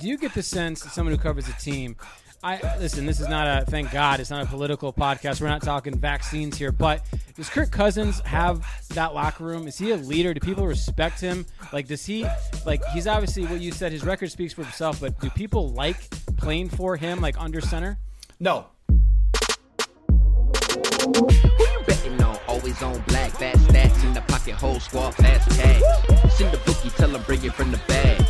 Do you get the sense that someone who covers a team? I listen. This is not a thank God. It's not a political podcast. We're not talking vaccines here. But does Kirk Cousins have that locker room? Is he a leader? Do people respect him? Like, does he like? He's obviously what you said. His record speaks for himself. But do people like playing for him, like under center? No. Who you betting on? Always on black, fat stats in the pocket, whole squad, fast cash. Send the bookie, tell him bring it from the bag.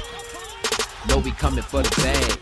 Know we coming for the bag.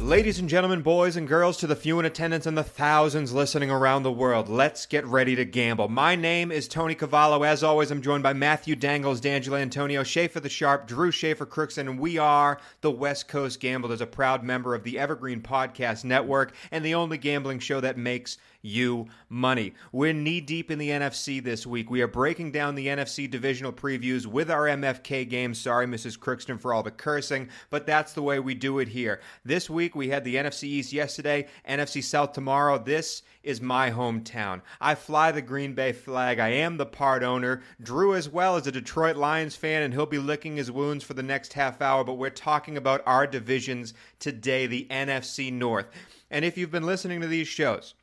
Ladies and gentlemen, boys and girls, to the few in attendance and the thousands listening around the world, let's get ready to gamble. My name is Tony Cavallo. As always, I'm joined by Matthew Dangles, D'Angelo Antonio, Schaefer the Sharp, Drew Schaefer Crookson, and we are the West Coast Gamblers, a proud member of the Evergreen Podcast Network and the only gambling show that makes you money. We're knee deep in the NFC this week. We are breaking down the NFC divisional previews with our MFK game. Sorry, Mrs. Crookston, for all the cursing, but that's the way we do it here. This week we had the NFC East yesterday, NFC South tomorrow. This is my hometown. I fly the Green Bay flag. I am the part owner. Drew, as well, is a Detroit Lions fan, and he'll be licking his wounds for the next half hour. But we're talking about our divisions today, the NFC North. And if you've been listening to these shows,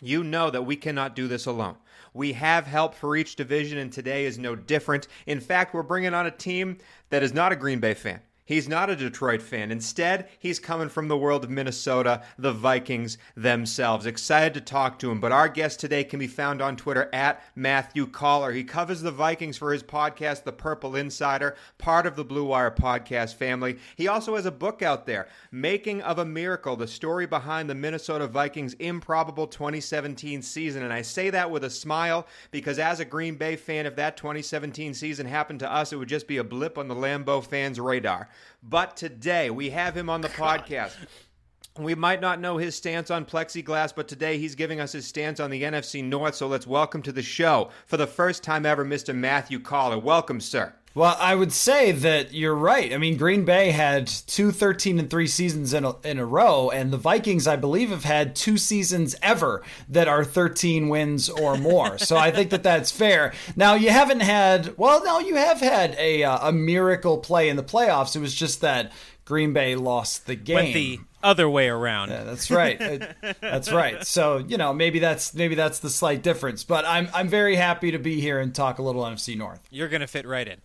you know that we cannot do this alone. We have help for each division, and today is no different. In fact, we're bringing on a team that is not a Green Bay fan. He's not a Detroit fan. Instead, he's coming from the world of Minnesota, the Vikings themselves. Excited to talk to him. But our guest today can be found on Twitter at Matthew Coller. He covers the Vikings for his podcast, The Purple Insider, part of the Blue Wire podcast family. He also has a book out there, Making of a Miracle, the story behind the Minnesota Vikings' improbable 2017 season. And I say that with a smile because as a Green Bay fan, if that 2017 season happened to us, it would just be a blip on the Lambeau fans' radar. But today we have him on the podcast. We might not know his stance on plexiglass, but today he's giving us his stance on the NFC North. So let's welcome to the show for the first time ever, Mr. Matthew Coller. Welcome, sir. Well, I would say that you're right. I mean, Green Bay had two 13 and 3 seasons in a, in a row, and the Vikings, I believe, have had two seasons ever that are 13 wins or more. so I think that that's fair. Now, you haven't had, well, no, you have had a, uh, a miracle play in the playoffs. It was just that Green Bay lost the game. Went the other way around. Yeah, that's right. that's right. So you know, maybe that's maybe that's the slight difference. But I'm I'm very happy to be here and talk a little NFC North. You're gonna fit right in.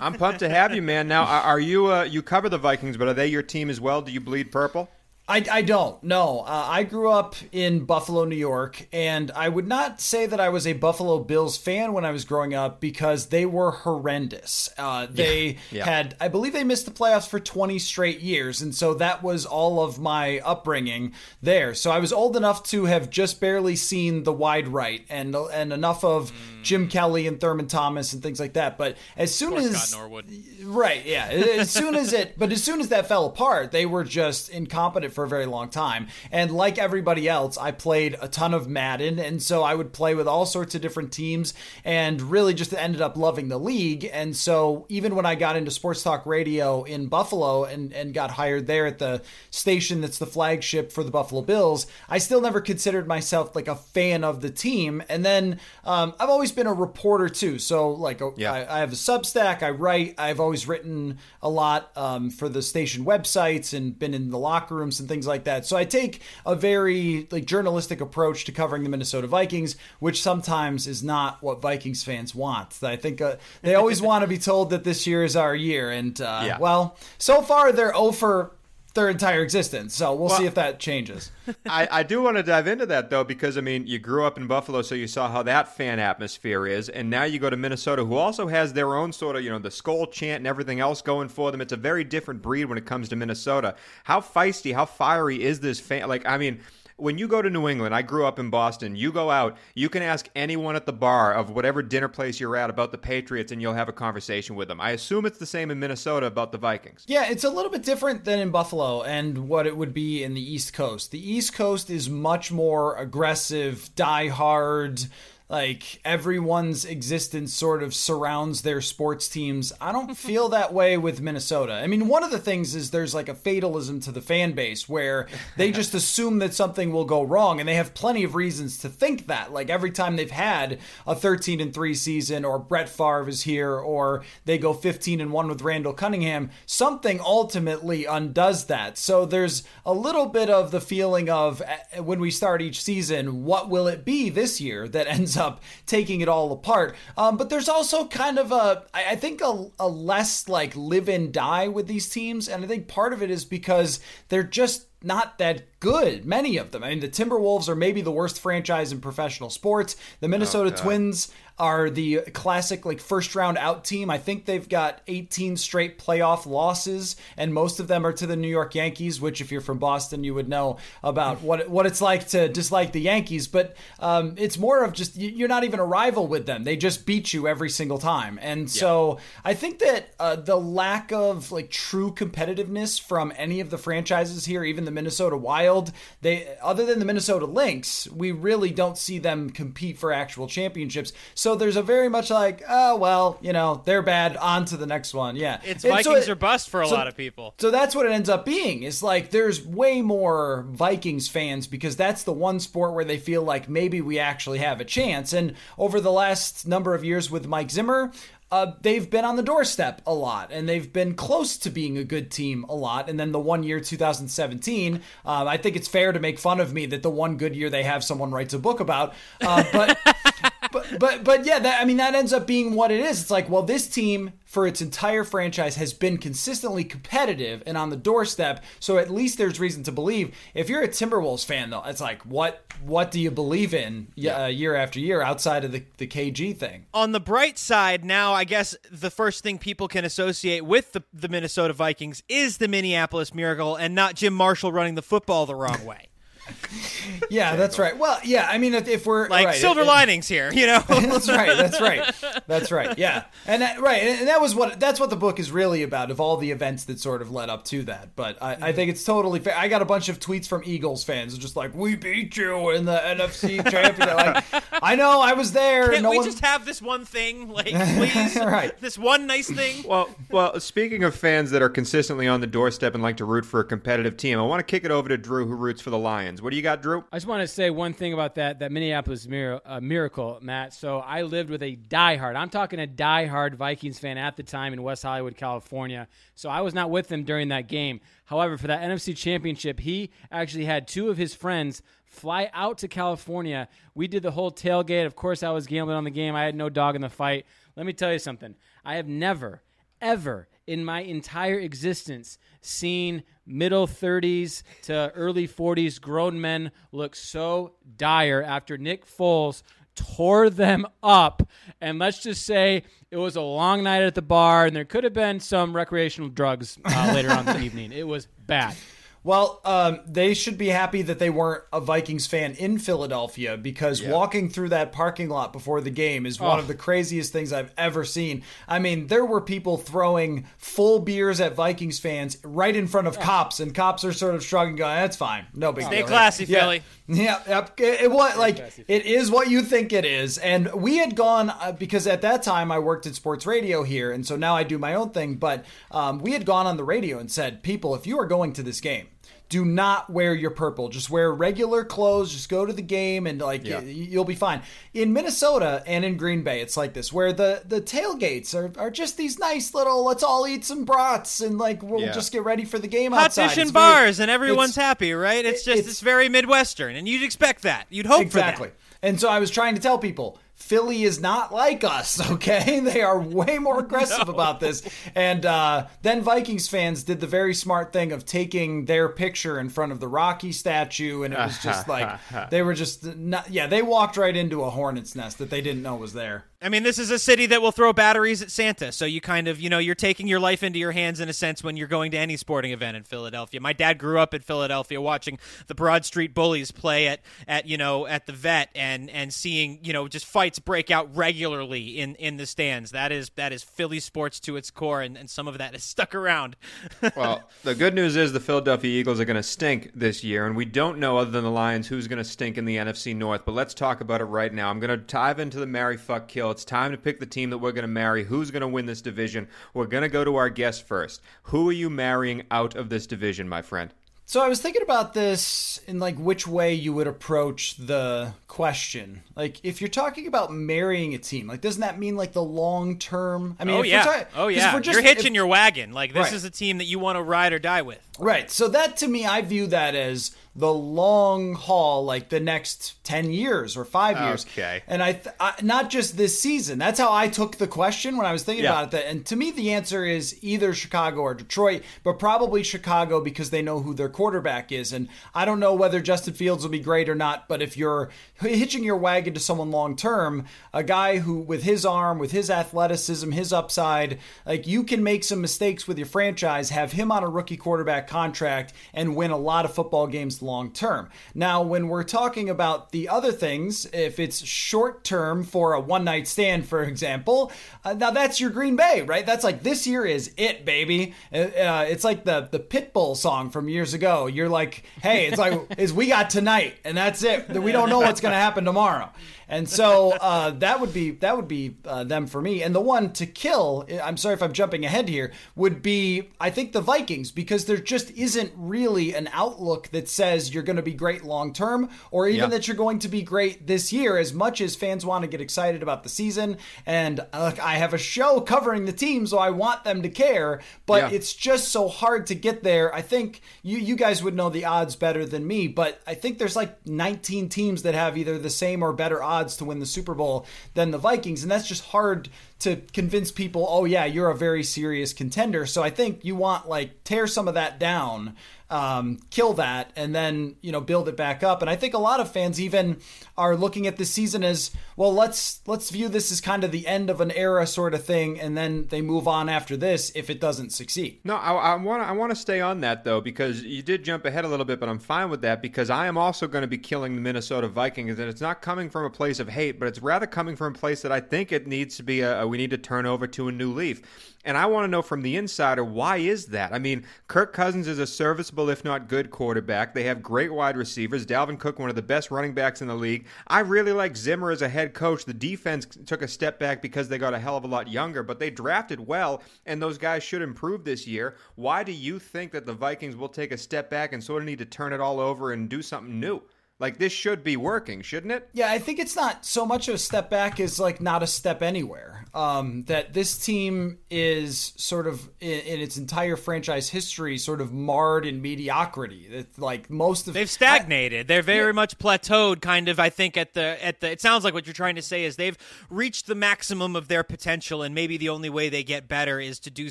I'm pumped to have you, man. Now, are are you uh, you cover the Vikings, but are they your team as well? Do you bleed purple? I, I don't. No. Uh, I grew up in Buffalo, New York, and I would not say that I was a Buffalo Bills fan when I was growing up because they were horrendous. Uh, they Yeah. had, I believe they missed the playoffs for 20 straight years, and so that was all of my upbringing there. So I was old enough to have just barely seen the wide right and and enough of Jim Kelly and Thurman Thomas and things like that. But as soon as Scott Norwood. Right, yeah. As soon as it, but as soon as that fell apart, they were just incompetent for a very long time. And like everybody else, I played a ton of Madden, and so I would play with all sorts of different teams, and really just ended up loving the league. And so even when I got into sports talk radio in Buffalo and and got hired there at the station that's the flagship for the Buffalo Bills, I still never considered myself like a fan of the team. And then um, I've always been a reporter too, so like a, Yeah. I, I have a Substack. I write. I've always written a lot um, for the station websites and been in the locker rooms and things like that. So I take a very like journalistic approach to covering the Minnesota Vikings, which sometimes is not what Vikings fans want. I think uh, they always want to be told that this year is our year, and uh, Yeah. well, so far they're over their entire existence. So we'll, see if that changes. I, I do want to dive into that though, because I mean, you grew up in Buffalo, so you saw how that fan atmosphere is, and now you go to Minnesota, who also has their own sort of, you know, the skull chant and everything else going for them. It's a very different breed when it comes to Minnesota. How feisty, how fiery is this fan? Like, I mean. When you go to New England, I grew up in Boston. You go out, you can ask anyone at the bar of whatever dinner place you're at about the Patriots, and you'll have a conversation with them. I assume it's the same in Minnesota about the Vikings. Yeah, it's a little bit different than in Buffalo and what it would be in the East Coast. The East Coast is much more aggressive, die hard. Like everyone's existence sort of surrounds their sports teams. I don't feel that way with Minnesota. I mean, one of the things is there's like a fatalism to the fan base where they just assume that something will go wrong and they have plenty of reasons to think that. Like every time they've had a 13 and 3 season or Brett Favre is here or they go 15 and 1 with Randall Cunningham, something ultimately undoes that. So there's a little bit of the feeling of eh, when we start each season, what will it be this year that ends up taking it all apart. Um, but there's also kind of a, I think, a, a less like live and die with these teams. And I think part of it is because they're just not that good. Many of them. I mean, the Timberwolves are maybe the worst franchise in professional sports. The Minnesota God. Twins are the classic like first round out team. I think they've got 18 straight playoff losses, and most of them are to the New York Yankees. Which, if you're from Boston, you would know about what what it's like to dislike the Yankees. But um, it's more of just you- you're not even a rival with them. They just beat you every single time, and so I think that uh, the lack of like true competitiveness from any of the franchises here, even the Minnesota Wild, they other than the Minnesota Lynx, we really don't see them compete for actual championships. So there's a very much like, oh well, you know, they're bad. On to the next one. Yeah, It's And so Vikings it- or bust for a so- lot of people. so that's what it ends up being. Is like there's way more Vikings fans because that's the one sport where they feel like maybe we actually have a chance. And over the last number of years with Mike Zimmer, uh, they've been on the doorstep a lot and they've been close to being a good team a lot. And then the one year 2017, um, I think it's fair to make fun of me that the one good year they have someone writes a book about. Uh, but but but but yeah, that, I mean that ends up being what it is. It's like, well, this team for its entire franchise has been consistently competitive and on the doorstep. So at least there's reason to believe. If you're a Timberwolves fan, though, it's like, what what do you believe in uh, year after year outside of the the KG thing? on the bright side, now I guess the first thing people can associate with the, the Minnesota Vikings is the Minneapolis Miracle and not Jim Marshall running the football the wrong way. Yeah, that's right. Well, yeah, I mean, if, if we're Like right, silver it- it- linings here, you know? that's right. That's right. That's right. Yeah, and that, right, and that was what that's what the book is really about of all the events that sort of led up to that. But I, I think it's totally fair. I got a bunch of tweets from Eagles fans just like, "We beat you in the NFC championship." like, I know, I was there. Can't no we one, just have this one thing? Like, please? Right. This one nice thing? Well, well. Speaking of fans that are consistently on the doorstep and like to root for a competitive team, I want to kick it over to Drew, who roots for the Lions. What do you got, Drew? I just want to say one thing about that that Minneapolis mir- uh, miracle, Matt. So I lived with a diehard. I'm talking a diehard Vikings fan at the time in West Hollywood, California. So I was not with them during that game. However, for that NFC Championship, he actually had two of his friends fly out to California. We did the whole tailgate. Of course, I was gambling on the game. I had no dog in the fight. Let me tell you something. I have never, ever in my entire existence seen middle 30s to early 40s grown men look so dire after Nick Foles tore them up. And let's just say it was a long night at the bar, and there could have been some recreational drugs uh, later on in the evening. It was bad. Well, um, they should be happy that they weren't a Vikings fan in Philadelphia because walking through that parking lot before the game is one Oh. of the craziest things I've ever seen. I mean, there were people throwing full beers at Vikings fans right in front of cops, and cops are sort of shrugging, going, "That's fine, no big Stay deal." classy, Yeah. Philly. Yeah, yep. It, it was like it is what you think it is, and we had gone uh, because at that time I worked at sports radio here, and so now I do my own thing. But um, we had gone on the radio and said, "People, if you are going to this game." Do not wear your purple. Just wear regular clothes. Just go to the game and like Yeah. you'll be fine. In Minnesota and in Green Bay, it's like this, where the the tailgates are, are just these nice little. Let's all eat some brats and like we'll Yeah. just get ready for the game Hot outside. fish and bars, and everyone's happy, right? It's just it's- it's very Midwestern, and you'd expect that. You'd hope exactly. for that. And so I was trying to tell people, Philly is not like us, okay? They are way more aggressive about this. And uh, then Vikings fans did the very smart thing of taking their picture in front of the Rocky statue, and it was just like they were just not. Yeah, they walked right into a hornet's nest that they didn't know was there. I mean, this is a city that will throw batteries at Santa. So you kind of, you know, you're taking your life into your hands in a sense when you're going to any sporting event in Philadelphia. My dad grew up in Philadelphia watching the Broad Street Bullies play at, at you know, at the vet and and seeing, you know, just fights break out regularly in in the stands. That is that is Philly sports to its core and, and some of that is stuck around. well, the good news is the Philadelphia Eagles are going to stink this year, and we don't know other than the Lions who's going to stink in the NFC North. But let's talk about it right now. I'm going to dive into the marry fuck kill. It's time to pick the team that we're going to marry. Who's going to win this division? We're going to go to our guest first. Who are you marrying out of this division, my friend? So I was thinking about this in like which way you would approach the question. Like if you're talking about marrying a team, like doesn't that mean like the long term? I mean, oh yeah, talking- oh yeah, we're just- you're hitching if- your wagon. Like this Right. is a team that you want to ride or die with. Right. So that to me, I view that as the long haul, like the next 10 years or five years. Okay. And I, th- I, not just this season. That's how I took the question when I was thinking Yeah. about it. That, and to me, the answer is either Chicago or Detroit, but probably Chicago because they know who their quarterback is. And I don't know whether Justin Fields will be great or not, but if you're hitching your wagon to someone long term, a guy who, with his arm, with his athleticism, his upside, like you can make some mistakes with your franchise, have him on a rookie quarterback contract, and win a lot of football games long term. Now, when we're talking about the other things, if it's short term for a one night stand, for example, uh, now that's your Green Bay, right? That's like this year is it, baby. Uh, uh, it's like the the Pitbull song from years ago. You're like, hey, it's like is we got tonight, and that's it. We don't know what's going to happen tomorrow. And so uh, that would be that would be uh, them for me. And the one to kill, I'm sorry if I'm jumping ahead here, would be I think the Vikings because there just isn't really an outlook that says you're going to be great long term, or even Yeah. that you're going to be great this year. As much as fans want to get excited about the season, and uh, I have a show covering the team, so I want them to care. But Yeah. it's just so hard to get there. I think you you guys would know the odds better than me, but I think there's like 19 teams that have either the same or better odds to win the Super Bowl than the Vikings, and that's just hard to convince people. Oh yeah, you're a very serious contender. So I think you want like tear some of that down. Um, kill that and then you know build it back up and i think a lot of fans even are looking at this season as well let's let's view this as kind of the end of an era sort of thing and then they move on after this if it doesn't succeed No, I want I want to stay on that though because you did jump ahead a little bit, but I'm fine with that because I am also going to be killing the Minnesota Vikings, and it's not coming from a place of hate, but it's rather coming from a place that I think it needs to be a, a we need to turn over to a new leaf. And I want to know from the insider why is that? I mean, Kirk Cousins is a serviceable, if not good, quarterback. They have great wide receivers. Dalvin Cook, one of the best running backs in the league. I really like Zimmer as a head coach. The defense took a step back because they got a hell of a lot younger, but they drafted well, and those guys should improve this year. Why do you think that the Vikings will take a step back and sort of need to turn it all over and do something new? Like this should be working, shouldn't it? Yeah, I think it's not so much of a step back as like not a step anywhere. Um, that this team is sort of in, in its entire franchise history, sort of marred in mediocrity. That like most of They've stagnated. They're very much plateaued, kind of. I think at the at the. It sounds like what you're trying to say is they've reached the maximum of their potential, and maybe the only way they get better is to do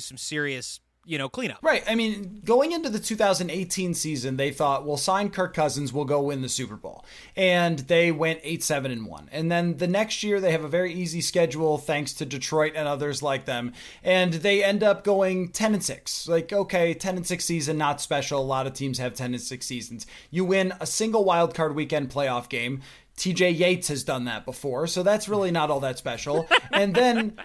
some serious, you know, cleanup. Right. I mean, going into the 2018 season, they thought, we'll sign Kirk Cousins, we'll go win the Super Bowl. And they went 8 7 and 1. And then the next year, they have a very easy schedule thanks to Detroit and others like them. And they end up going 10 and 6. Like, okay, 10 and 6 season, not special. A lot of teams have 10 and 6 seasons. You win a single wild card weekend playoff game. TJ Yates has done that before, so that's really not all that special. And then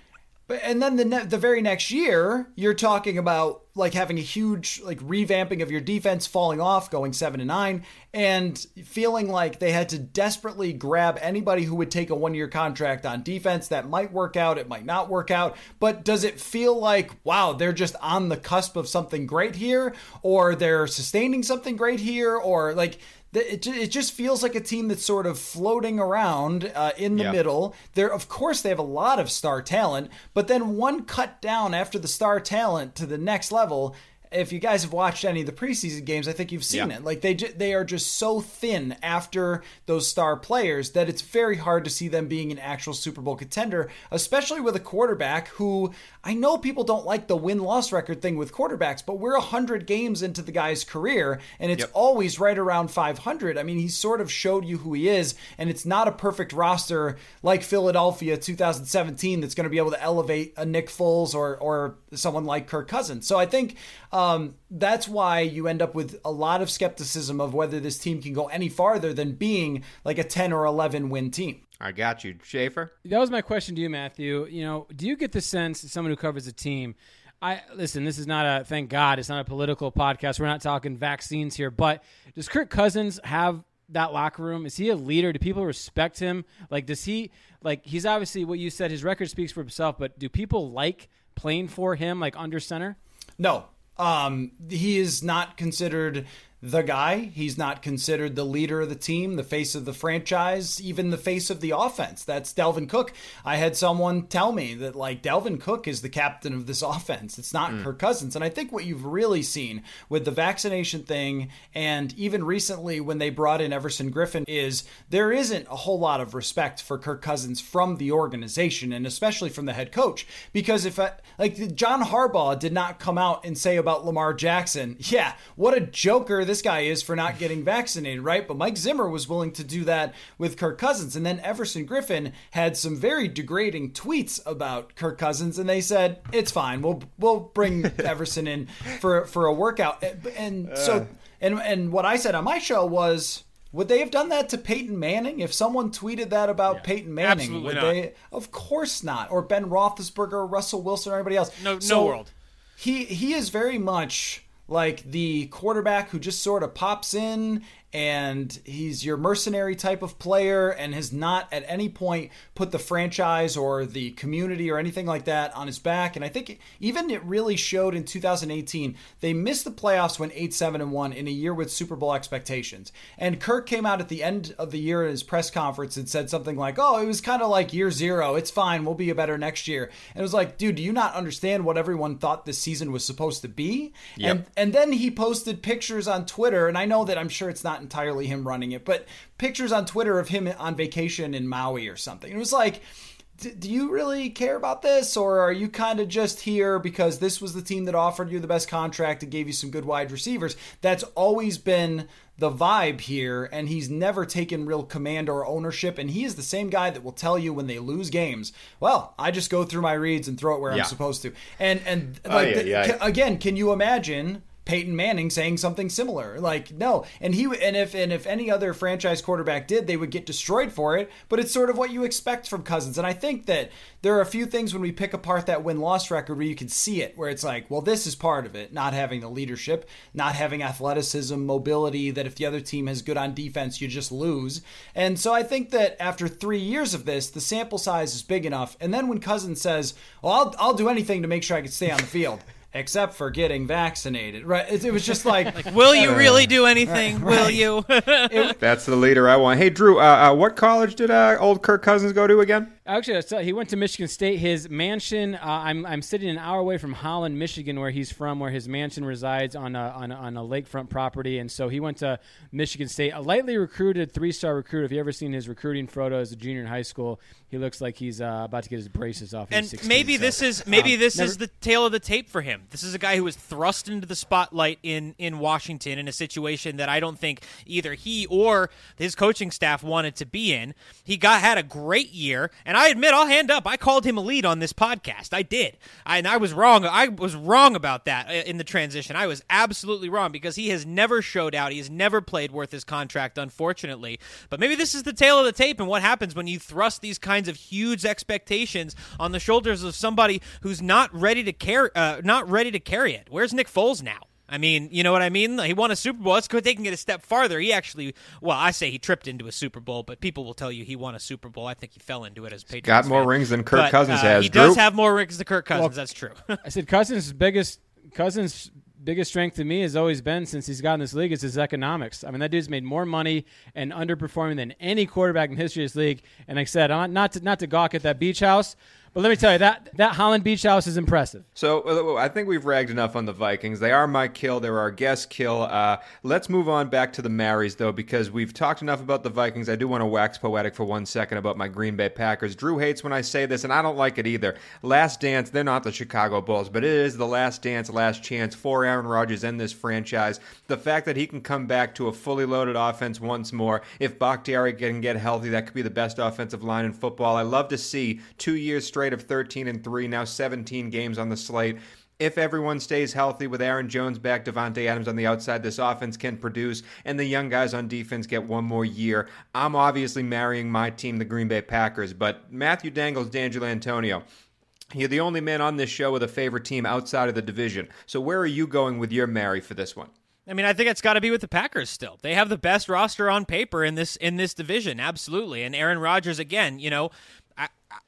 and then the ne- the very next year, you're talking about like having a huge like revamping of your defense, falling off, going seven and nine, and feeling like they had to desperately grab anybody who would take a one year contract on defense. That might work out, it might not work out. But does it feel like wow, they're just on the cusp of something great here, or they're sustaining something great here, or like? It, it just feels like a team that's sort of floating around uh, in the Yeah. middle. There, of course, they have a lot of star talent, but then one cut down after the star talent to the next level, if you guys have watched any of the preseason games, I think you've seen Yeah. it. Like they they are just so thin after those star players that it's very hard to see them being an actual Super Bowl contender, especially with a quarterback who I know people don't like the win loss record thing with quarterbacks, but we're 100 games into the guy's career and it's Yep. always right around 500. I mean, he sort of showed you who he is, and it's not a perfect roster like Philadelphia 2017 that's going to be able to elevate a Nick Foles or or someone like Kirk Cousins. So I think um, that's why you end up with a lot of skepticism of whether this team can go any farther than being like a 10 or 11 win team. I got you, Schaefer. That was my question to you, Matthew. You know, do you get the sense, as someone who covers a team, I listen. This is not a thank God. It's not a political podcast. We're not talking vaccines here. But does Kirk Cousins have that locker room? Is he a leader? Do people respect him? Like, does he like? He's obviously what you said. His record speaks for himself. But do people like playing for him, like under center? No, um, he is not considered the guy. He's not considered the leader of the team, the face of the franchise, even the face of the offense. That's Dalvin Cook. I had someone tell me that like Dalvin Cook is the captain of this offense. It's not hmm. Kirk Cousins. And I think what you've really seen with the vaccination thing and even recently when they brought in Everson Griffen is there isn't a whole lot of respect for Kirk Cousins from the organization and especially from the head coach because if I, like John Harbaugh did not come out and say about Lamar Jackson, yeah, what a joker this guy is for not getting vaccinated, right? But Mike Zimmer was willing to do that with Kirk Cousins. And then Everson Griffen had some very degrading tweets about Kirk Cousins, and they said, it's fine. We'll we'll bring Everson in for for a workout. And so uh. and and what I said on my show was would they have done that to Peyton Manning? If someone tweeted that about Peyton Manning, Absolutely would not. they? Of course not. Or Ben Roethlisberger, or Russell Wilson, or anybody else. No- no world. He he is very much like the quarterback who just sort of pops in and he's your mercenary type of player and has not at any point put the franchise or the community or anything like that on his back. And I think even it really showed in 2018. They missed the playoffs when 8 7 and 1 in a year with Super Bowl expectations. And Kirk came out at the end of the year in his press conference and said something like, Oh, it was kind of like year zero. It's fine. We'll be a better next year. And it was like, dude, do you not understand what everyone thought this season was supposed to be? Yep. And and then he posted pictures on Twitter, and I know that I'm sure it's not entirely him running it, but pictures on Twitter of him on vacation in Maui or something. It was like, d- do you really care about this, or are you kind of just here because this was the team that offered you the best contract and gave you some good wide receivers? That's always been the vibe here, and he's never taken real command or ownership. And he is the same guy that will tell you when they lose games, well, I just go through my reads and throw it where Yeah. I'm supposed to. And and Oh, like yeah, the- yeah. ca- again, can you imagine Peyton Manning saying something similar? Like, no. And he and if and if any other franchise quarterback did, they would get destroyed for it. But it's sort of what you expect from Cousins. And I think that there are a few things when we pick apart that win loss record where you can see it, where it's like, well, this is part of it. Not having the leadership, not having athleticism, mobility. That if the other team has good on defense, you just lose. And so I think that after three years of this, the sample size is big enough. And then when Cousins says, "Well, I'll I'll do anything to make sure I can stay on the field." Except for getting vaccinated, right? It, it was just like, Will you really do anything? Will you? That's the leader I want. Hey, Drew, uh, uh, what college did uh, old Kirk Cousins go to again? Actually, so he went to Michigan State. His mansion, uh, I'm, I'm sitting an hour away from Holland, Michigan, where he's from, where his mansion resides on a, on a, on a lakefront property. And so he went to Michigan State, a lightly recruited three star recruit. If you ever seen his recruiting photo as a junior in high school, he looks like he's uh, about to get his braces off. And 16, maybe so, this is maybe um, this never- is the tail of the tape for him. This is a guy who was thrust into the spotlight in in Washington in a situation that I don't think either he or his coaching staff wanted to be in. He got had a great year, and I admit I'll hand up. I called him a lead on this podcast. I did, I, and I was wrong. I was wrong about that uh, in the transition. I was absolutely wrong because he has never showed out. He has never played worth his contract, unfortunately. But maybe this is the tail of the tape, and what happens when you thrust these kinds of huge expectations on the shoulders of somebody who's not ready to carry, uh, not ready to carry it. Where's Nick Foles now? I mean, you know what I mean? He won a Super Bowl. Let's go taking it a step farther. He actually, well, I say he tripped into a Super Bowl, but people will tell you he won a Super Bowl. I think he fell into it as a Patriots got more fan. rings than Kirk But, Cousins uh, has, He does have more rings than Kirk Cousins. that's true. I said Cousins' biggest Cousins' biggest strength to me has always been since he's gotten this league is his economics. I mean, that dude's made more money and underperforming than any quarterback in history of this league. And like I said, not not to, not to gawk at that beach house, But let me tell you that that Holland Beach House is impressive. So uh, I think we've ragged enough on the Vikings. They are my kill. They're our guest kill. Uh, let's move on back to the Marys, though, because we've talked enough about the Vikings. I do want to wax poetic for one second about my Green Bay Packers. Drew hates when I say this, and I don't like it either. Last dance, they're not the Chicago Bulls, but it is the last dance, last chance for Aaron Rodgers and this franchise. The fact that he can come back to a fully loaded offense once more, if Bakhtiari can get healthy, that could be the best offensive line in football. I love to see two years straight of 13 and 3, now 17 games on the slate. If everyone stays healthy with Aaron Jones back, Davante Adams on the outside, this offense can produce, and the young guys on defense get one more year. I'm obviously marrying my team, the Green Bay Packers, but Matthew Dangles, D'Angelo Antonio. You're the only man on this show with a favorite team outside of the division. So where are you going with your Mary for this one? I mean, I think it's got to be with the Packers still. They have the best roster on paper in this in this division, absolutely. And Aaron Rodgers again, you know,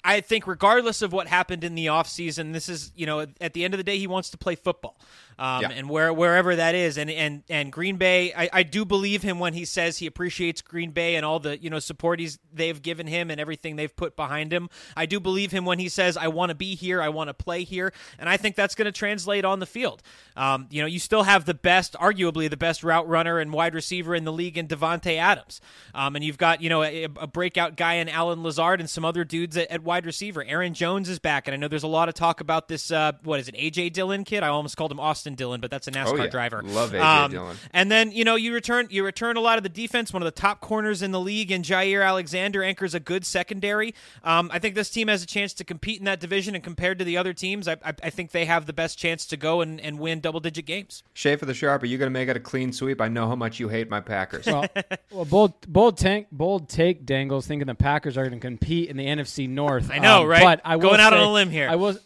I think regardless of what happened in the offseason, this is, you know, at the end of the day, he wants to play football. Um, Yeah. and where wherever that is, and and and Green Bay, I, I do believe him when he says he appreciates Green Bay and all the you know support he's they've given him and everything they've put behind him. I do believe him when he says I want to be here, I want to play here, and I think that's going to translate on the field. Um, you know, you still have the best, arguably the best route runner and wide receiver in the league in Davante Adams, um, and you've got you know a, a breakout guy in Allen Lazard and some other dudes at, at wide receiver. Aaron Jones is back, and I know there's a lot of talk about this. Uh, what is it, AJ Dillon kid? I almost called him Austin Dillon, but that's a NASCAR Oh, yeah. driver. Love AJ Um, Dillon. And then you know you return you return a lot of the defense. One of the top corners in the league, and Jaire Alexander anchors a good secondary. Um, I think this team has a chance to compete in that division, and compared to the other teams, I, I, I think they have the best chance to go and, and win double digit games. Schaefer the Sharp, are you going to make it a clean sweep? I know how much you hate my Packers. Well, well bold, bold tank, bold take, Dangles, thinking the Packers are going to compete in the NFC North. I know, Um, right? But I Going out on a limb here. I will,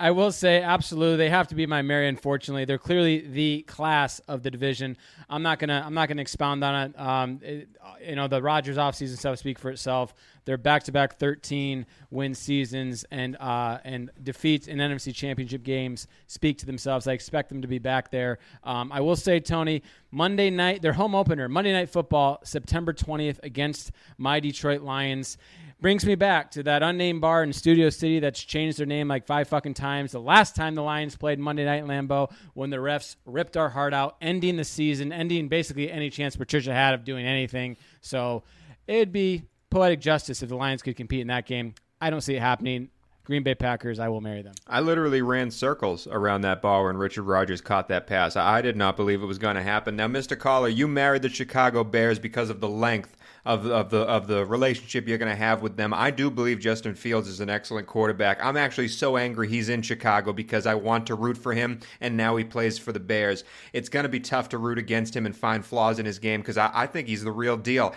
I will say, absolutely, they have to be my Mary. Unfortunately, they're clearly the class of the division. I'm not gonna, I'm not gonna expound on it. Um, it- you know, the Rodgers offseason stuff speak for itself. They're back-to-back 13 win seasons and uh, and defeats in NFC Championship games speak to themselves. I expect them to be back there. Um, I will say, Tony, Monday night, their home opener, Monday Night Football, September 20th against my Detroit Lions. Brings me back to that unnamed bar in Studio City that's changed their name like five fucking times. The last time the Lions played Monday Night Lambeau when the refs ripped our heart out, ending the season, ending basically any chance Patricia had of doing anything. So it'd be poetic justice if the Lions could compete in that game. I don't see it happening. Green Bay Packers, I will marry them. I literally ran circles around that bar when Richard Rodgers caught that pass. I did not believe it was going to happen. Now, Mr. Coller, you married the Chicago Bears because of the length of, of the of the relationship you're going to have with them. I do believe Justin Fields is an excellent quarterback. I'm actually so angry he's in Chicago because I want to root for him, and now he plays for the Bears. It's going to be tough to root against him and find flaws in his game because I, I think he's the real deal.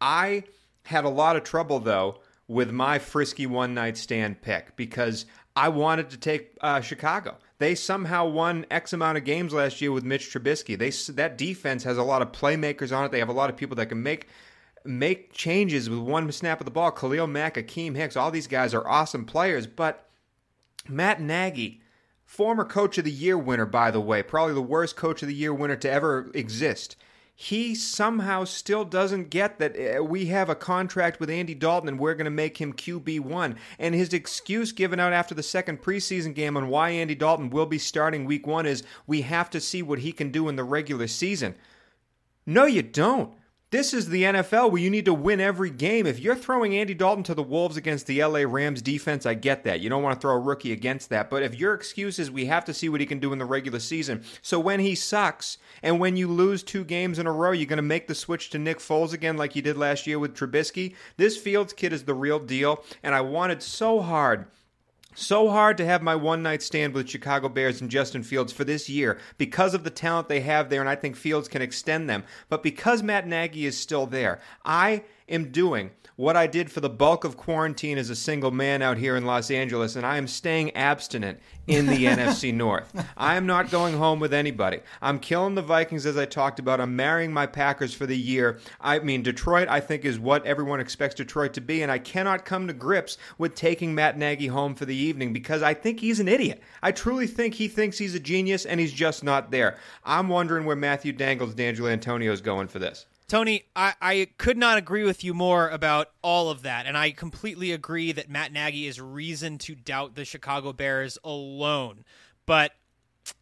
I had a lot of trouble though with my frisky one night stand pick because I wanted to take uh, Chicago. They somehow won X amount of games last year with Mitch Trubisky. They that defense has a lot of playmakers on it. They have a lot of people that can make make changes with one snap of the ball. Khalil Mack, Akiem Hicks, all these guys are awesome players, but Matt Nagy, former coach of the year winner, by the way, probably the worst coach of the year winner to ever exist. He somehow still doesn't get that uh, we have a contract with Andy Dalton and we're going to make him QB1. And his excuse given out after the second preseason game on why Andy Dalton will be starting week one is we have to see what he can do in the regular season. No, you don't. This is the NFL where you need to win every game. If you're throwing Andy Dalton to the Wolves against the LA Rams defense, I get that. You don't want to throw a rookie against that. But if your excuse is we have to see what he can do in the regular season, so when he sucks and when you lose two games in a row, you're going to make the switch to Nick Foles again like you did last year with Trubisky. This Fields kid is the real deal, and I wanted so hard so hard to have my one night stand with Chicago Bears and Justin Fields for this year because of the talent they have there, and I think Fields can extend them. But because Matt Nagy is still there, I am doing what I did for the bulk of quarantine as a single man out here in Los Angeles, and I am staying abstinent in the NFC North. I am not going home with anybody. I'm killing the Vikings as I talked about. I'm marrying my Packers for the year. I mean, Detroit, I think, is what everyone expects Detroit to be, and I cannot come to grips with taking Matt Nagy home for the evening because I think he's an idiot. I truly think he thinks he's a genius, and he's just not there. I'm wondering where Matthew Dangles, D'Angelo Antonio is going for this. Tony, I, I could not agree with you more about all of that. And I completely agree that Matt Nagy is reason to doubt the Chicago Bears alone. But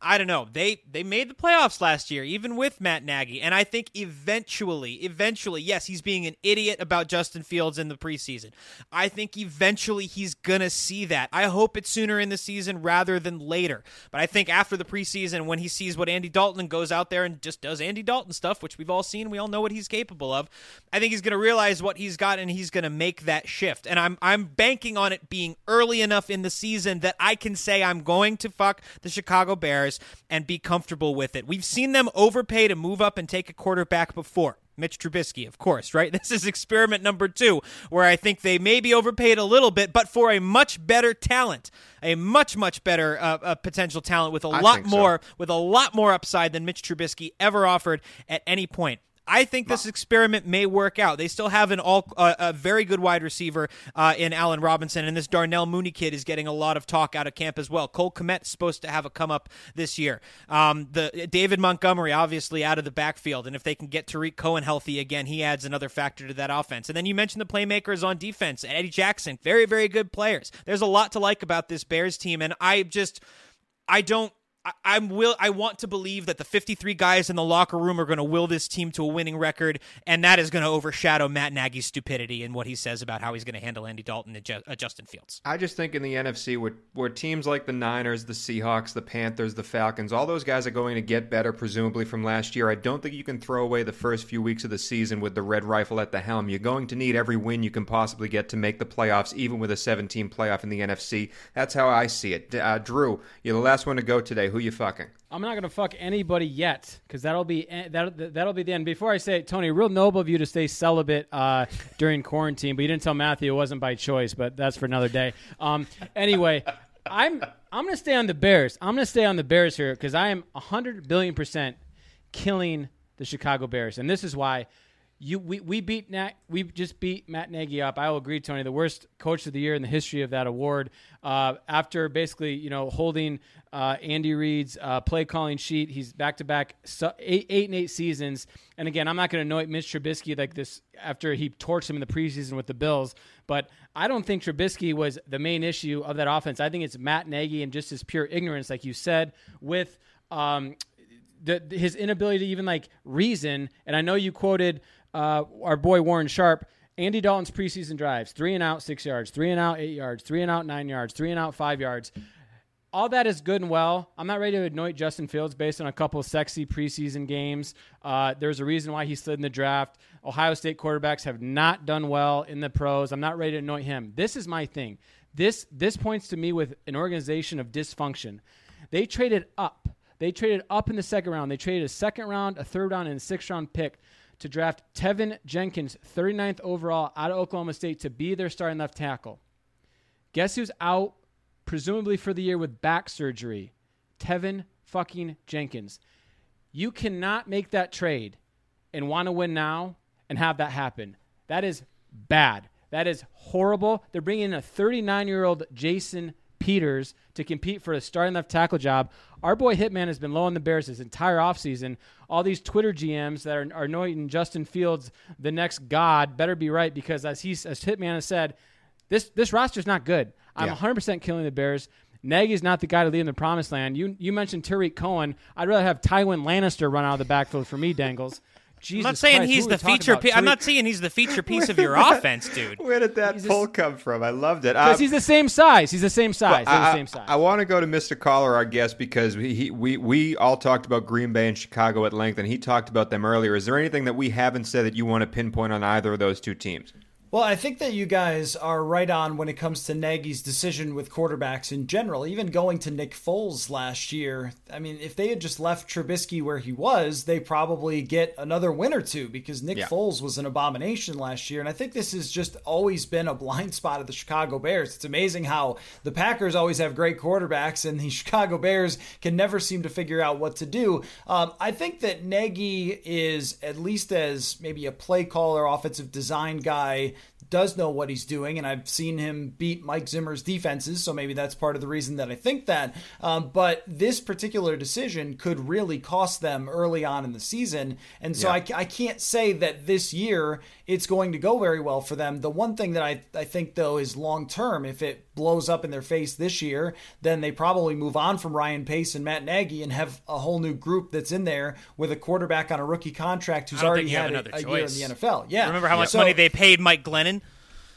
I don't know. They they made the playoffs last year, even with Matt Nagy, and I think eventually, eventually, yes, he's being an idiot about Justin Fields in the preseason. I think eventually he's gonna see that. I hope it's sooner in the season rather than later. But I think after the preseason, when he sees what Andy Dalton goes out there and just does Andy Dalton stuff, which we've all seen, we all know what he's capable of. I think he's gonna realize what he's got, and he's gonna make that shift. And I'm I'm banking on it being early enough in the season that I can say I'm going to fuck the Chicago Bears Bears and be comfortable with it. We've seen them overpay to move up and take a quarterback before. Mitch Trubisky, of course, right? This is experiment number two, where I think they maybe overpaid a little bit, but for a much better talent, a much much better uh, uh, potential talent with a I lot think so. more with a lot more upside than Mitch Trubisky ever offered at any point. I think this experiment may work out. They still have an all uh, a very good wide receiver uh, in Allen Robinson, and this Darnell Mooney kid is getting a lot of talk out of camp as well. Cole Kmet is supposed to have a come up this year. Um, the David Montgomery obviously out of the backfield, and if they can get Tarik Cohen healthy again, he adds another factor to that offense. And then you mentioned the playmakers on defense, Eddie Jackson, very very good players. There's a lot to like about this Bears team, and I just I don't. I, I'm will. I want to believe that the 53 guys in the locker room are going to will this team to a winning record, and that is going to overshadow Matt Nagy's stupidity and what he says about how he's going to handle Andy Dalton and uh, Justin Fields. I just think in the NFC, where, where teams like the Niners, the Seahawks, the Panthers, the Falcons, all those guys are going to get better, presumably from last year. I don't think you can throw away the first few weeks of the season with the red rifle at the helm. You're going to need every win you can possibly get to make the playoffs, even with a 17 playoff in the NFC. That's how I see it. Uh, Drew, you're the last one to go today. Who you fucking? I'm not gonna fuck anybody yet because that'll be that that'll be the end. Before I say it, Tony, real noble of you to stay celibate uh, during quarantine, but you didn't tell Matthew it wasn't by choice. But that's for another day. Um, anyway, I'm I'm gonna stay on the Bears. I'm gonna stay on the Bears here because I am hundred billion percent killing the Chicago Bears, and this is why. You, we, we beat Nat, we just beat Matt Nagy up. I will agree, Tony, the worst coach of the year in the history of that award. Uh, after basically, you know, holding uh, Andy Reid's uh, play calling sheet, he's back to back eight and eight seasons. And again, I'm not going to anoint Mitch Trubisky like this after he torched him in the preseason with the Bills, but I don't think Trubisky was the main issue of that offense. I think it's Matt Nagy and just his pure ignorance, like you said, with. Um, the, his inability to even like reason, and I know you quoted uh, our boy Warren Sharp. Andy Dalton's preseason drives: three and out, six yards; three and out, eight yards; three and out, nine yards; three and out, five yards. All that is good and well. I'm not ready to anoint Justin Fields based on a couple sexy preseason games. Uh, there's a reason why he slid in the draft. Ohio State quarterbacks have not done well in the pros. I'm not ready to anoint him. This is my thing. This this points to me with an organization of dysfunction. They traded up. They traded up in the second round. They traded a second round, a third round, and a sixth round pick to draft Teven Jenkins, 39th overall out of Oklahoma State, to be their starting left tackle. Guess who's out, presumably for the year with back surgery? Teven fucking Jenkins. You cannot make that trade and want to win now and have that happen. That is bad. That is horrible. They're bringing in a 39 year old Jason Peters to compete for a starting left tackle job. Our boy Hitman has been low on the Bears his entire offseason. All these Twitter GMs that are, are anointing Justin Fields the next god better be right because as he's as Hitman has said, this this roster's not good. I'm Yeah. 100% killing the Bears. Nagy's not the guy to lead in the promised land. You you mentioned Tarik Cohen. I'd rather have Tywin Lannister run out of the backfield for me, Dangles. Jesus I'm not saying Christ, he's the feature. about? Pe- I'm Tarik- not saying he's the feature piece of your offense, dude. Where did that He's a- pull come from? I loved it. Because Um, he's the same size. He's the same size. They're the I, same size. I, want to go to Mr. Coller, our guest, because he, we we all talked about Green Bay and Chicago at length, and he talked about them earlier. Is there anything that we haven't said that you want to pinpoint on either of those two teams? Well, I think that you guys are right on when it comes to Nagy's decision with quarterbacks in general. Even going to Nick Foles last year, I mean, if they had just left Trubisky where he was, they probably get another win or two because Nick Yeah. Foles was an abomination last year. And I think this has just always been a blind spot of the Chicago Bears. It's amazing how the Packers always have great quarterbacks and the Chicago Bears can never seem to figure out what to do. Um, I think that Nagy is at least as maybe a play caller, offensive design guy does know what he's doing, and I've seen him beat Mike Zimmer's defenses, so maybe that's part of the reason that I think that. Um, but this particular decision could really cost them early on in the season, and so Yeah. I, I can't say that this year it's going to go very well for them. The one thing that I, I think, though, is long term, if it blows up in their face this year, then they probably move on from Ryan Pace and Matt Nagy and have a whole new group that's in there with a quarterback on a rookie contract who's already think you have had a, another a year in the NFL. Yeah. Remember how much So- money they paid Mike Glennon?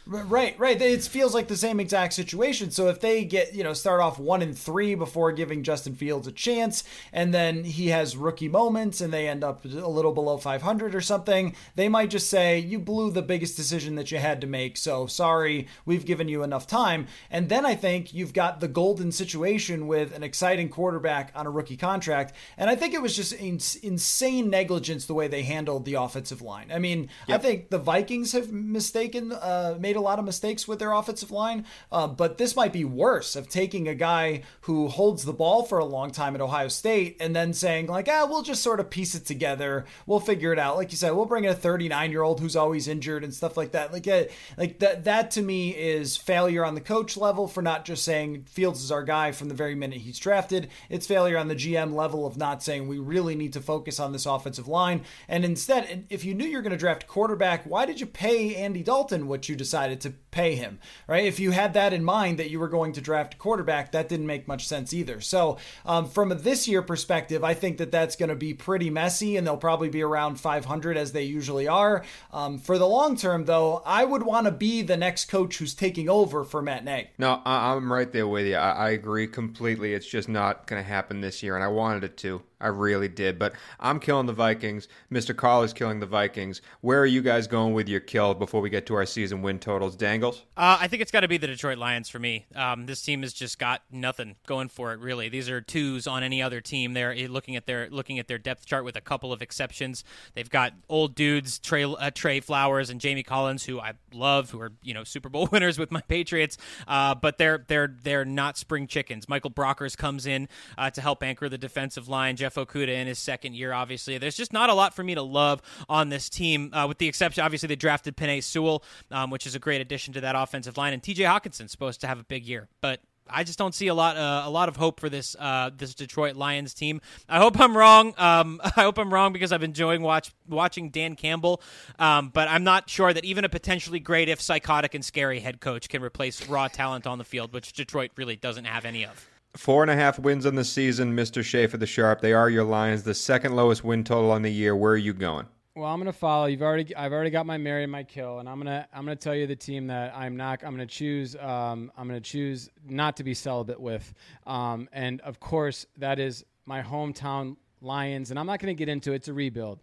Right, right. It feels like the same exact situation. So if they get, you know, start off one and three before giving Justin Fields a chance, and then he has rookie moments and they end up a little below 500 or something, they might just say, you blew the biggest decision that you had to make. So sorry, we've given you enough time. And then I think you've got the golden situation with an exciting quarterback on a rookie contract. And I think it was just in- insane negligence the way they handled the offensive line. I mean, I think the Vikings have mistaken, uh, made a lot of mistakes with their offensive line, uh, but this might be worse of taking a guy who holds the ball for a long time at Ohio State and then saying like, ah, we'll just sort of piece it together, we'll figure it out. Like you said, we'll bring in a 39 year old who's always injured and stuff like that. Like, uh, like that, that to me is failure on the coach level for not just saying Fields is our guy from the very minute he's drafted. It's failure on the GM level of not saying we really need to focus on this offensive line. And instead, if you knew you're going to draft quarterback, why did you pay Andy Dalton what you decided to pay him, right? If you had that in mind that you were going to draft a quarterback, that didn't make much sense either. So, um, from a this year perspective, I think that that's going to be pretty messy and they'll probably be around 500 as they usually are. Um, for the long term, though, I would want to be the next coach who's taking over for Matt Nagy. No, I- I'm right there with you. I, I agree completely. It's just not going to happen this year, and I wanted it to. I really did. But I'm killing the Vikings. Mr. Carl is killing the Vikings. Where are you guys going with your kill before we get to our season win totals? Dangles? Uh, I think it's got to be the Detroit Lions for me. Um, this team has just got nothing going for it. Really, these are twos on any other team. They're eh, looking at their looking at their depth chart with a couple of exceptions. They've got old dudes, Trey uh, Trey Flowers and Jamie Collins, who I love, who are you know Super Bowl winners with my Patriots. Uh, but they're they're they're not spring chickens. Michael Brockers comes in uh, to help anchor the defensive line. Jeff Okudah in his second year. Obviously, there's just not a lot for me to love on this team, uh, with the exception. Obviously, they drafted Penei Sewell, um, which is a great addition to that offensive line, and T.J. Hockenson's supposed to have a big year, but. I just don't see a lot, uh, a lot of hope for this, uh, this Detroit Lions team. I hope I'm wrong. Um, I hope I'm wrong because I've been enjoying watch watching Dan Campbell, um, but I'm not sure that even a potentially great, if psychotic and scary head coach can replace raw talent on the field, which Detroit really doesn't have any of. Four and a half wins on the season, Mr. Schaefer the Sharp. They are your Lions. The second lowest win total on the year. Where are you going? Well, I'm gonna follow. You've already, I've already got my Mary and my kill, and I'm gonna, I'm gonna tell you the team that I'm not. I'm gonna choose. Um, I'm gonna choose not to be celibate with, um, and of course that is my hometown Lions. And I'm not gonna get into it. It's a rebuild.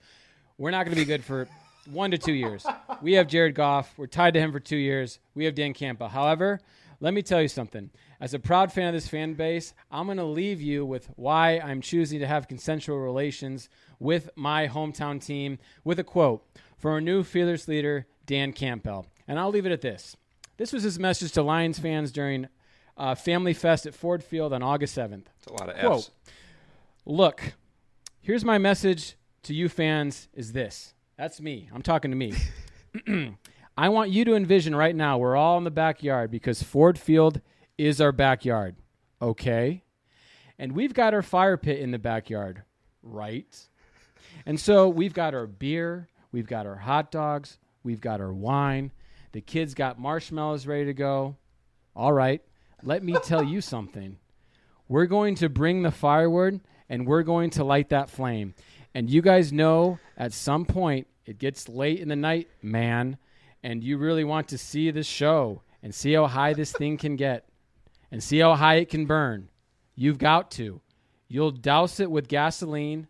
We're not gonna be good for one to two years. We have Jared Goff. We're tied to him for two years. We have Dan Campbell. However, let me tell you something. As a proud fan of this fan base, I'm going to leave you with why I'm choosing to have consensual relations with my hometown team with a quote from our new fearless leader, Dan Campbell. And I'll leave it at this. This was his message to Lions fans during uh, Family Fest at Ford Field on August 7th. It's a lot of Quote, F's. Look, here's my message to you fans is this. That's me. I'm talking to me. I want you to envision right now we're all in the backyard because Ford Field is our backyard. Okay? And we've got our fire pit in the backyard, right? And so we've got our beer, we've got our hot dogs, we've got our wine. The kids got marshmallows ready to go. All right, let me tell you something. We're going to bring the firewood and we're going to light that flame. And you guys know at some point it gets late in the night, man, and you really want to see this show and see how high this thing can get and see how high it can burn. You've got to. You'll douse it with gasoline,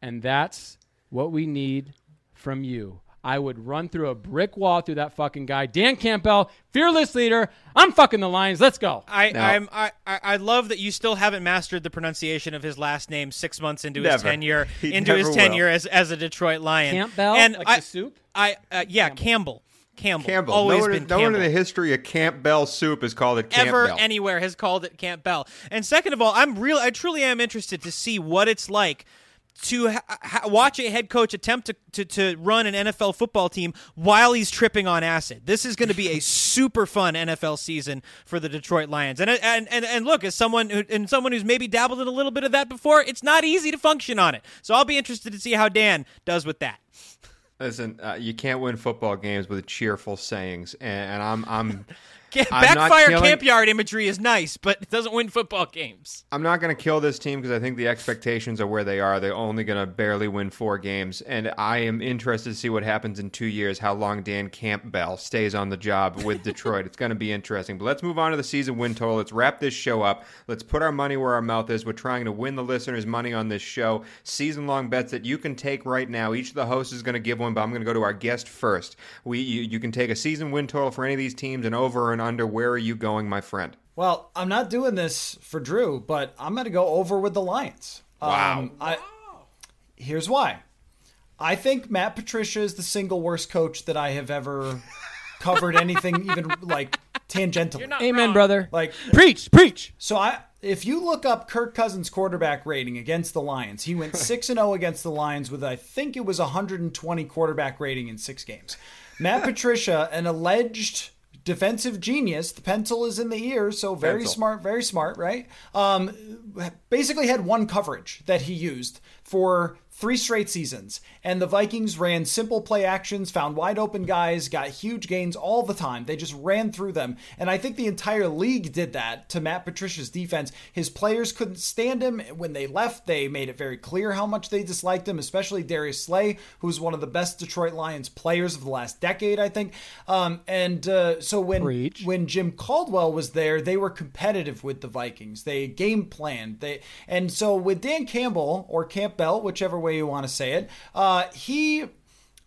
and that's what we need from you. I would run through a brick wall through that fucking guy. Dan Campbell, fearless leader. I'm fucking the Lions. Let's go. I, Now- I'm, I, I I love that you still haven't mastered the pronunciation of his last name six months into his tenure He into his never tenure as, as a Detroit Lion. Campbell, and like I, the soup? I uh, yeah, Campbell. Campbell. Campbell. Always no one, been no one in the history of Camp Bell soup has called it Camp ever anywhere has called it Camp Bell. And second of all, I'm real I truly am interested to see what it's like to ha- ha- watch a head coach attempt to, to, to run an NFL football team while he's tripping on acid. This is going to be a super fun NFL season for the Detroit Lions. And and and, and look, as someone who, and someone who's maybe dabbled in a little bit of that before, it's not easy to function on it. So I'll be interested to see how Dan does with that. Listen, uh, you can't win football games with cheerful sayings, and, and I'm I'm I'm not backfire killing- camp yard imagery is nice, but it doesn't win football games. I'm not going to kill this team because I think the expectations are where they are. They're only going to barely win four games, and I am interested to see what happens in two years. How long Dan Campbell stays on the job with Detroit? it's going to be interesting. But let's move on to the season win total. Let's wrap this show up. Let's put our money where our mouth is. We're trying to win the listeners' money on this show. Season long bets that you can take right now. Each of the hosts is going to give one, but I'm going to go to our guest first. We you, you can take a season win total for any of these teams and over and under. Where are you going, my friend? Well, I'm not doing this for Drew, but I'm going to go over with the Lions. Wow. Um, I, here's why. I think Matt Patricia is the single worst coach that I have ever covered anything even like tangentially. Amen, brother. Like preach, preach. so I if you look up Kirk Cousins quarterback rating against the Lions, he went 6 and 0 against the Lions with I think it was 120 quarterback rating in 6 games. Matt Patricia, an alleged defensive genius, the pencil is in the ear, so very Pencil. smart, very smart, right? Um basically had one coverage that he used for three straight seasons. And the Vikings ran simple play actions, found wide open guys, got huge gains all the time. They just ran through them. And I think the entire league did that to Matt Patricia's defense. His players couldn't stand him. When they left, they made it very clear how much they disliked him, especially Darius Slay, who's one of the best Detroit Lions players of the last decade, I think. Um, and uh, so when Preach. when Jim Caldwell was there, they were competitive with the Vikings. They game planned. They and so with Dan Campbell or Campbell, whichever way you want to say it, uh, he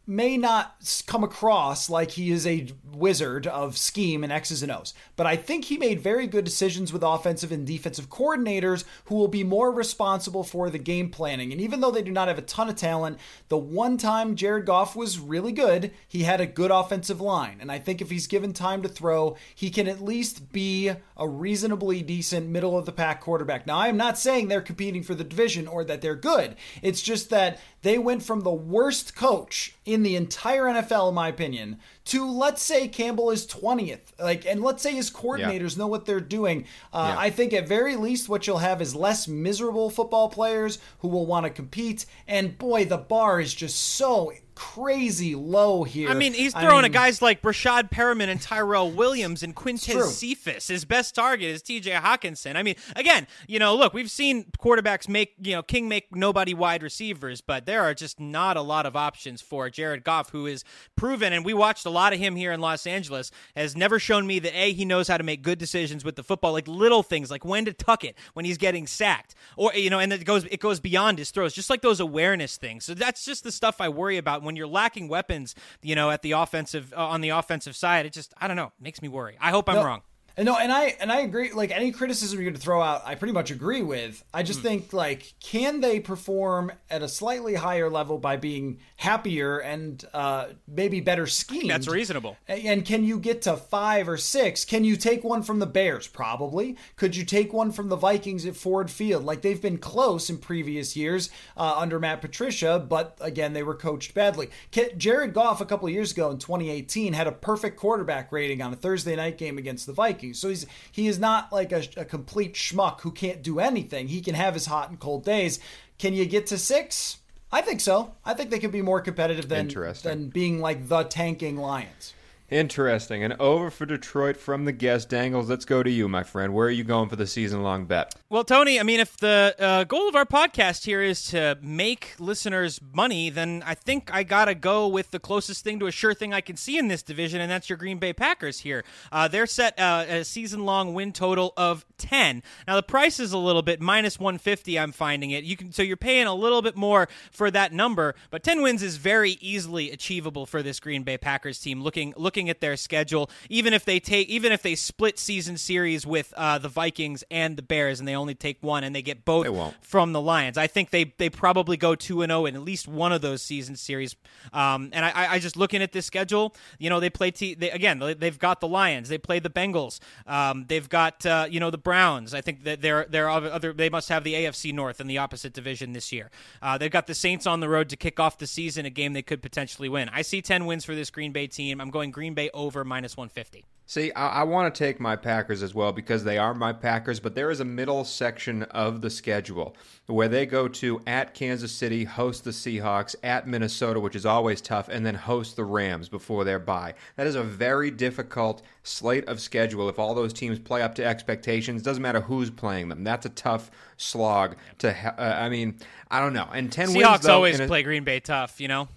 may not come across like he is a wizard of scheme and X's and O's, but I think he made very good decisions with offensive and defensive coordinators who will be more responsible for the game planning. And even though they do not have a ton of talent, the one time Jared Goff was really good, he had a good offensive line. And I think if he's given time to throw, he can at least be a reasonably decent middle of the pack quarterback. Now, I am not saying they're competing for the division or that they're good. It's just that they went from the worst coach in the entire NFL, in my opinion, to let's say Campbell is 20th. Like, and let's say his coordinators know what they're doing. Uh, Yeah. I think at very least what you'll have is less miserable football players who will want to compete. And boy, the bar is just so crazy low here. I mean, he's I throwing mean, at guys like Rashad Perriman and Tyrell Williams and. Quintez Cephus. His best target is T.J. Hockenson. I mean, again, you know, look, we've seen quarterbacks make, you know, King make nobody wide receivers, but there are just not a lot of options for Jared Goff, who is proven, and we watched a lot of him here in Los Angeles, has never shown me that a he knows how to make good decisions with the football, like little things, like when to tuck it when he's getting sacked, or you know, and it goes it goes beyond his throws, just like those awareness things. So that's just the stuff I worry about when you're lacking weapons, you know, at the offensive uh, on the offensive side. It just I don't know, makes me worry. I hope I'm No, wrong. And no, and I and I agree. Like any criticism you're going to throw out, I pretty much agree with. I just think like, can they perform at a slightly higher level by being happier and uh, maybe better schemed? That's reasonable. And can you get to five or six? Can you take one from the Bears? Probably. Could you take one from the Vikings at Ford Field? Like they've been close in previous years uh, under Matt Patricia, but again, they were coached badly. Jared Goff a couple of years ago in 2018 had a perfect quarterback rating on a Thursday night game against the Vikings. So he's he is not like a, a complete schmuck who can't do anything. He can have his hot and cold days. Can you get to six? I think so. I think they could be more competitive than Interesting. than being like the tanking Lions. Interesting. And over for Detroit from the guest Dangles. Let's go to you, my friend. Where are you going for the season long bet? Well, Tony, I mean, if the uh, goal of our podcast here is to make listeners money, then I think I got to go with the closest thing to a sure thing I can see in this division, and that's your Green Bay Packers here. Uh, they're set uh, a season long win total of 10. Now, the price is a little bit minus 150, I'm finding it. You can So you're paying a little bit more for that number, but 10 wins is very easily achievable for this Green Bay Packers team looking looking looking at their schedule, even if they take, even if they split season series with uh, the Vikings and the Bears, and they only take one, and they get both They from the Lions, I think they they probably go two and zero in at least one of those season series. Um, and I, I, just looking at this schedule, you know, they play t- they, again. they- They've got the Lions, they play the Bengals, um, they've got uh, you know the Browns. I think that they're they're other, other they must have the AFC North in the opposite division this year. Uh, they've got the Saints on the road to kick off the season, a game they could potentially win. I see ten wins for this Green Bay team. I'm going Green Bay over minus one fifty. See, I, I want to take my Packers as well because they are my Packers, but there is a middle section of the schedule where they go to at Kansas City, host the Seahawks, at Minnesota, which is always tough, and then host the Rams before their bye. That is a very difficult slate of schedule if all those teams play up to expectations. Doesn't matter who's playing them. That's a tough slog to. Ha- uh, I mean, I don't know. And ten wins Seahawks though, always a- play Green Bay tough, you know.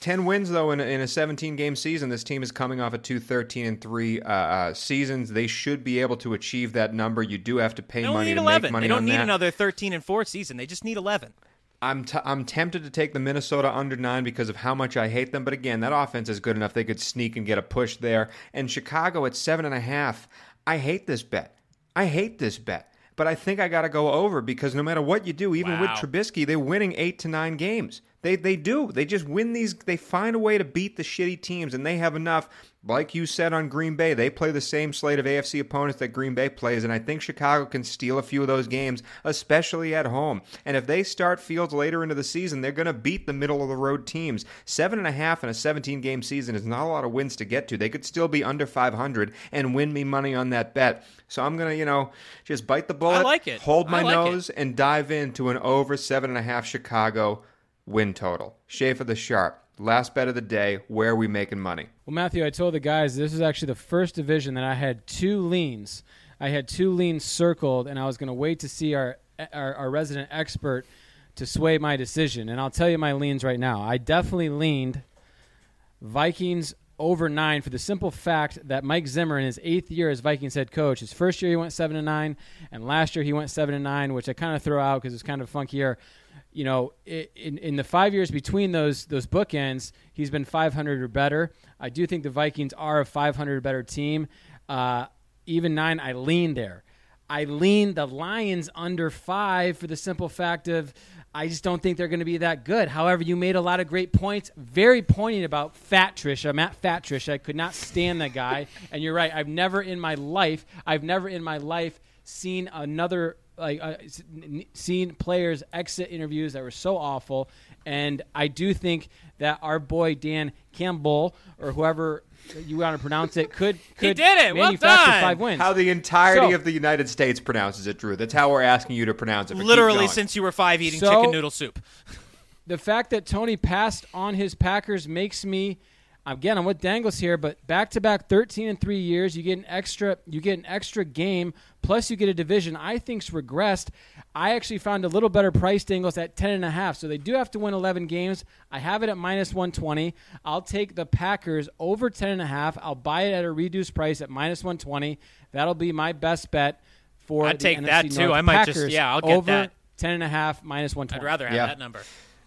10 wins though in a, in a 17 game season this team is coming off a 2 13 and 3 uh, uh, seasons they should be able to achieve that number you do have to pay They money need to eleven. make money They don't on need that another thirteen and four season. They just need eleven. I'm, t- I'm tempted to take the Minnesota under nine because of how much I hate them. But again, that offense is good enough they could sneak and get a push there. And Chicago at seven and a half, I hate this bet. I hate this bet. But I think I got to go over because no matter what you do, even with Wow. Trubisky, they're winning eight to nine games. They they do. They just win these. They find a way to beat the shitty teams, and they have enough. Like you said on Green Bay, they play the same slate of AFC opponents that Green Bay plays, and I think Chicago can steal a few of those games, especially at home. And if they start Fields later into the season, they're going to beat the middle of the road teams. Seven and a half in a 17 game season is not a lot of wins to get to. They could still be under 500 and win me money on that bet. So I'm going to, you know, just bite the bullet, like it. hold my I like it. nose, and dive into an over seven and a half Chicago win total. Schaefer the Sharp. Last bet of the day. Where are we making money? Well, Matthew, I told the guys this is actually the first division that I had two leans. I had two leans circled, and I was going to wait to see our, our our resident expert to sway my decision. And I'll tell you my leans right now. I definitely leaned Vikings over nine for the simple fact that Mike Zimmer in his eighth year as Vikings head coach, his first year he went seven and nine, and last year he went seven and nine, which I kind of throw out because it's kind of funky year. You know, in in the five years between those those bookends, he's been 500 or better. I do think the Vikings are a 500 or better team. Uh, even nine, I lean there. I lean the Lions under five for the simple fact of I just don't think they're going to be that good. However, you made a lot of great points, very poignant about Fat Trisha, Matt Fat Trisha. I could not stand that guy, and you're right. I've never in my life, I've never in my life seen another like uh, seen players exit interviews that were so awful. And I do think that our boy Dan Campbell or whoever you want to pronounce it could He did it. Well manufacture done. five wins. How the entirety So- of the United States pronounces it, Drew. That's how we're asking you to pronounce it. Literally since you were five, eating So- chicken noodle soup. the fact that Tony passed on his Packers makes me again I'm with Dangles here, but back to back 13 and three years, you get an extra you get an extra game plus you get a division I think's regressed. I actually found a little better price Dangles at 10 and a half, so they do have to win 11 games. I have it at minus 120. I'll take the Packers over 10 and a half. I'll buy it at a reduced price at minus 120. That'll be my best bet for the I'd the take NFC that, too. North. I might just- Packers yeah, I'll get over that. 10 and a half 120. I'd rather have Yeah. that number.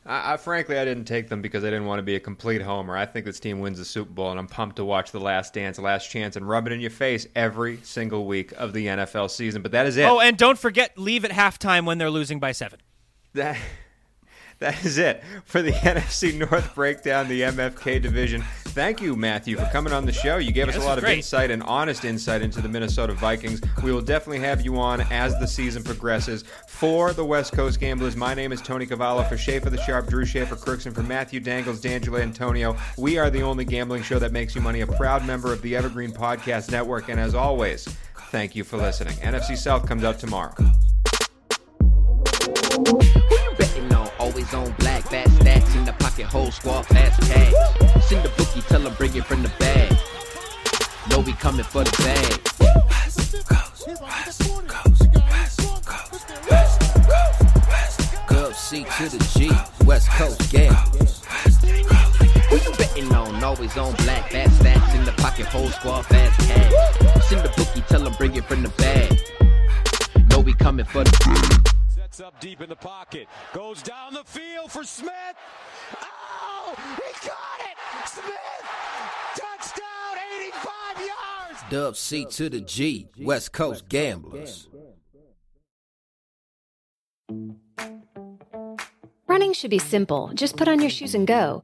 I, I frankly I didn't take them because I didn't want to be a complete homer. I think this team wins the Super Bowl, and I'm pumped to watch the Last Dance, Last Chance, and rub it in your face every single week of the NFL season. But that is it. Oh, and don't forget, leave at halftime when they're losing by seven. that that is it for the NFC North breakdown, the MFK division. Thank you, Matthew, for coming on the show. You gave us a lot of great. insight and honest insight into the Minnesota Vikings. We will definitely have you on as the season progresses. For the West Coast Gamblers, my name is Tony Cavallo. For Schaefer the Sharp, Drew Schaefer Crooks, for Matthew Dangles, D'Angelo Antonio, we are the only gambling show that makes you money, a proud member of the Evergreen Podcast Network. And as always, thank you for listening. NFC South comes out tomorrow. Always on black, fast stacks in the pocket, whole squad, fast cash. Send the bookie, tell them bring it from the bag. Know we coming for the bag. West Gov C to the G, West Coast gamblers. Who you betting on? Always on black, fast stacks in the pocket, whole squad, fast cash. Send the bookie, tell them bring it from the bag. Know we coming for the bag. Sets up deep in the pocket. Goes down the field for Smith. Oh, he got it! Smith! Touchdown, 85 yards! Dub C to the G, West Coast Gamblers. Running should be simple. Just put on your shoes and go.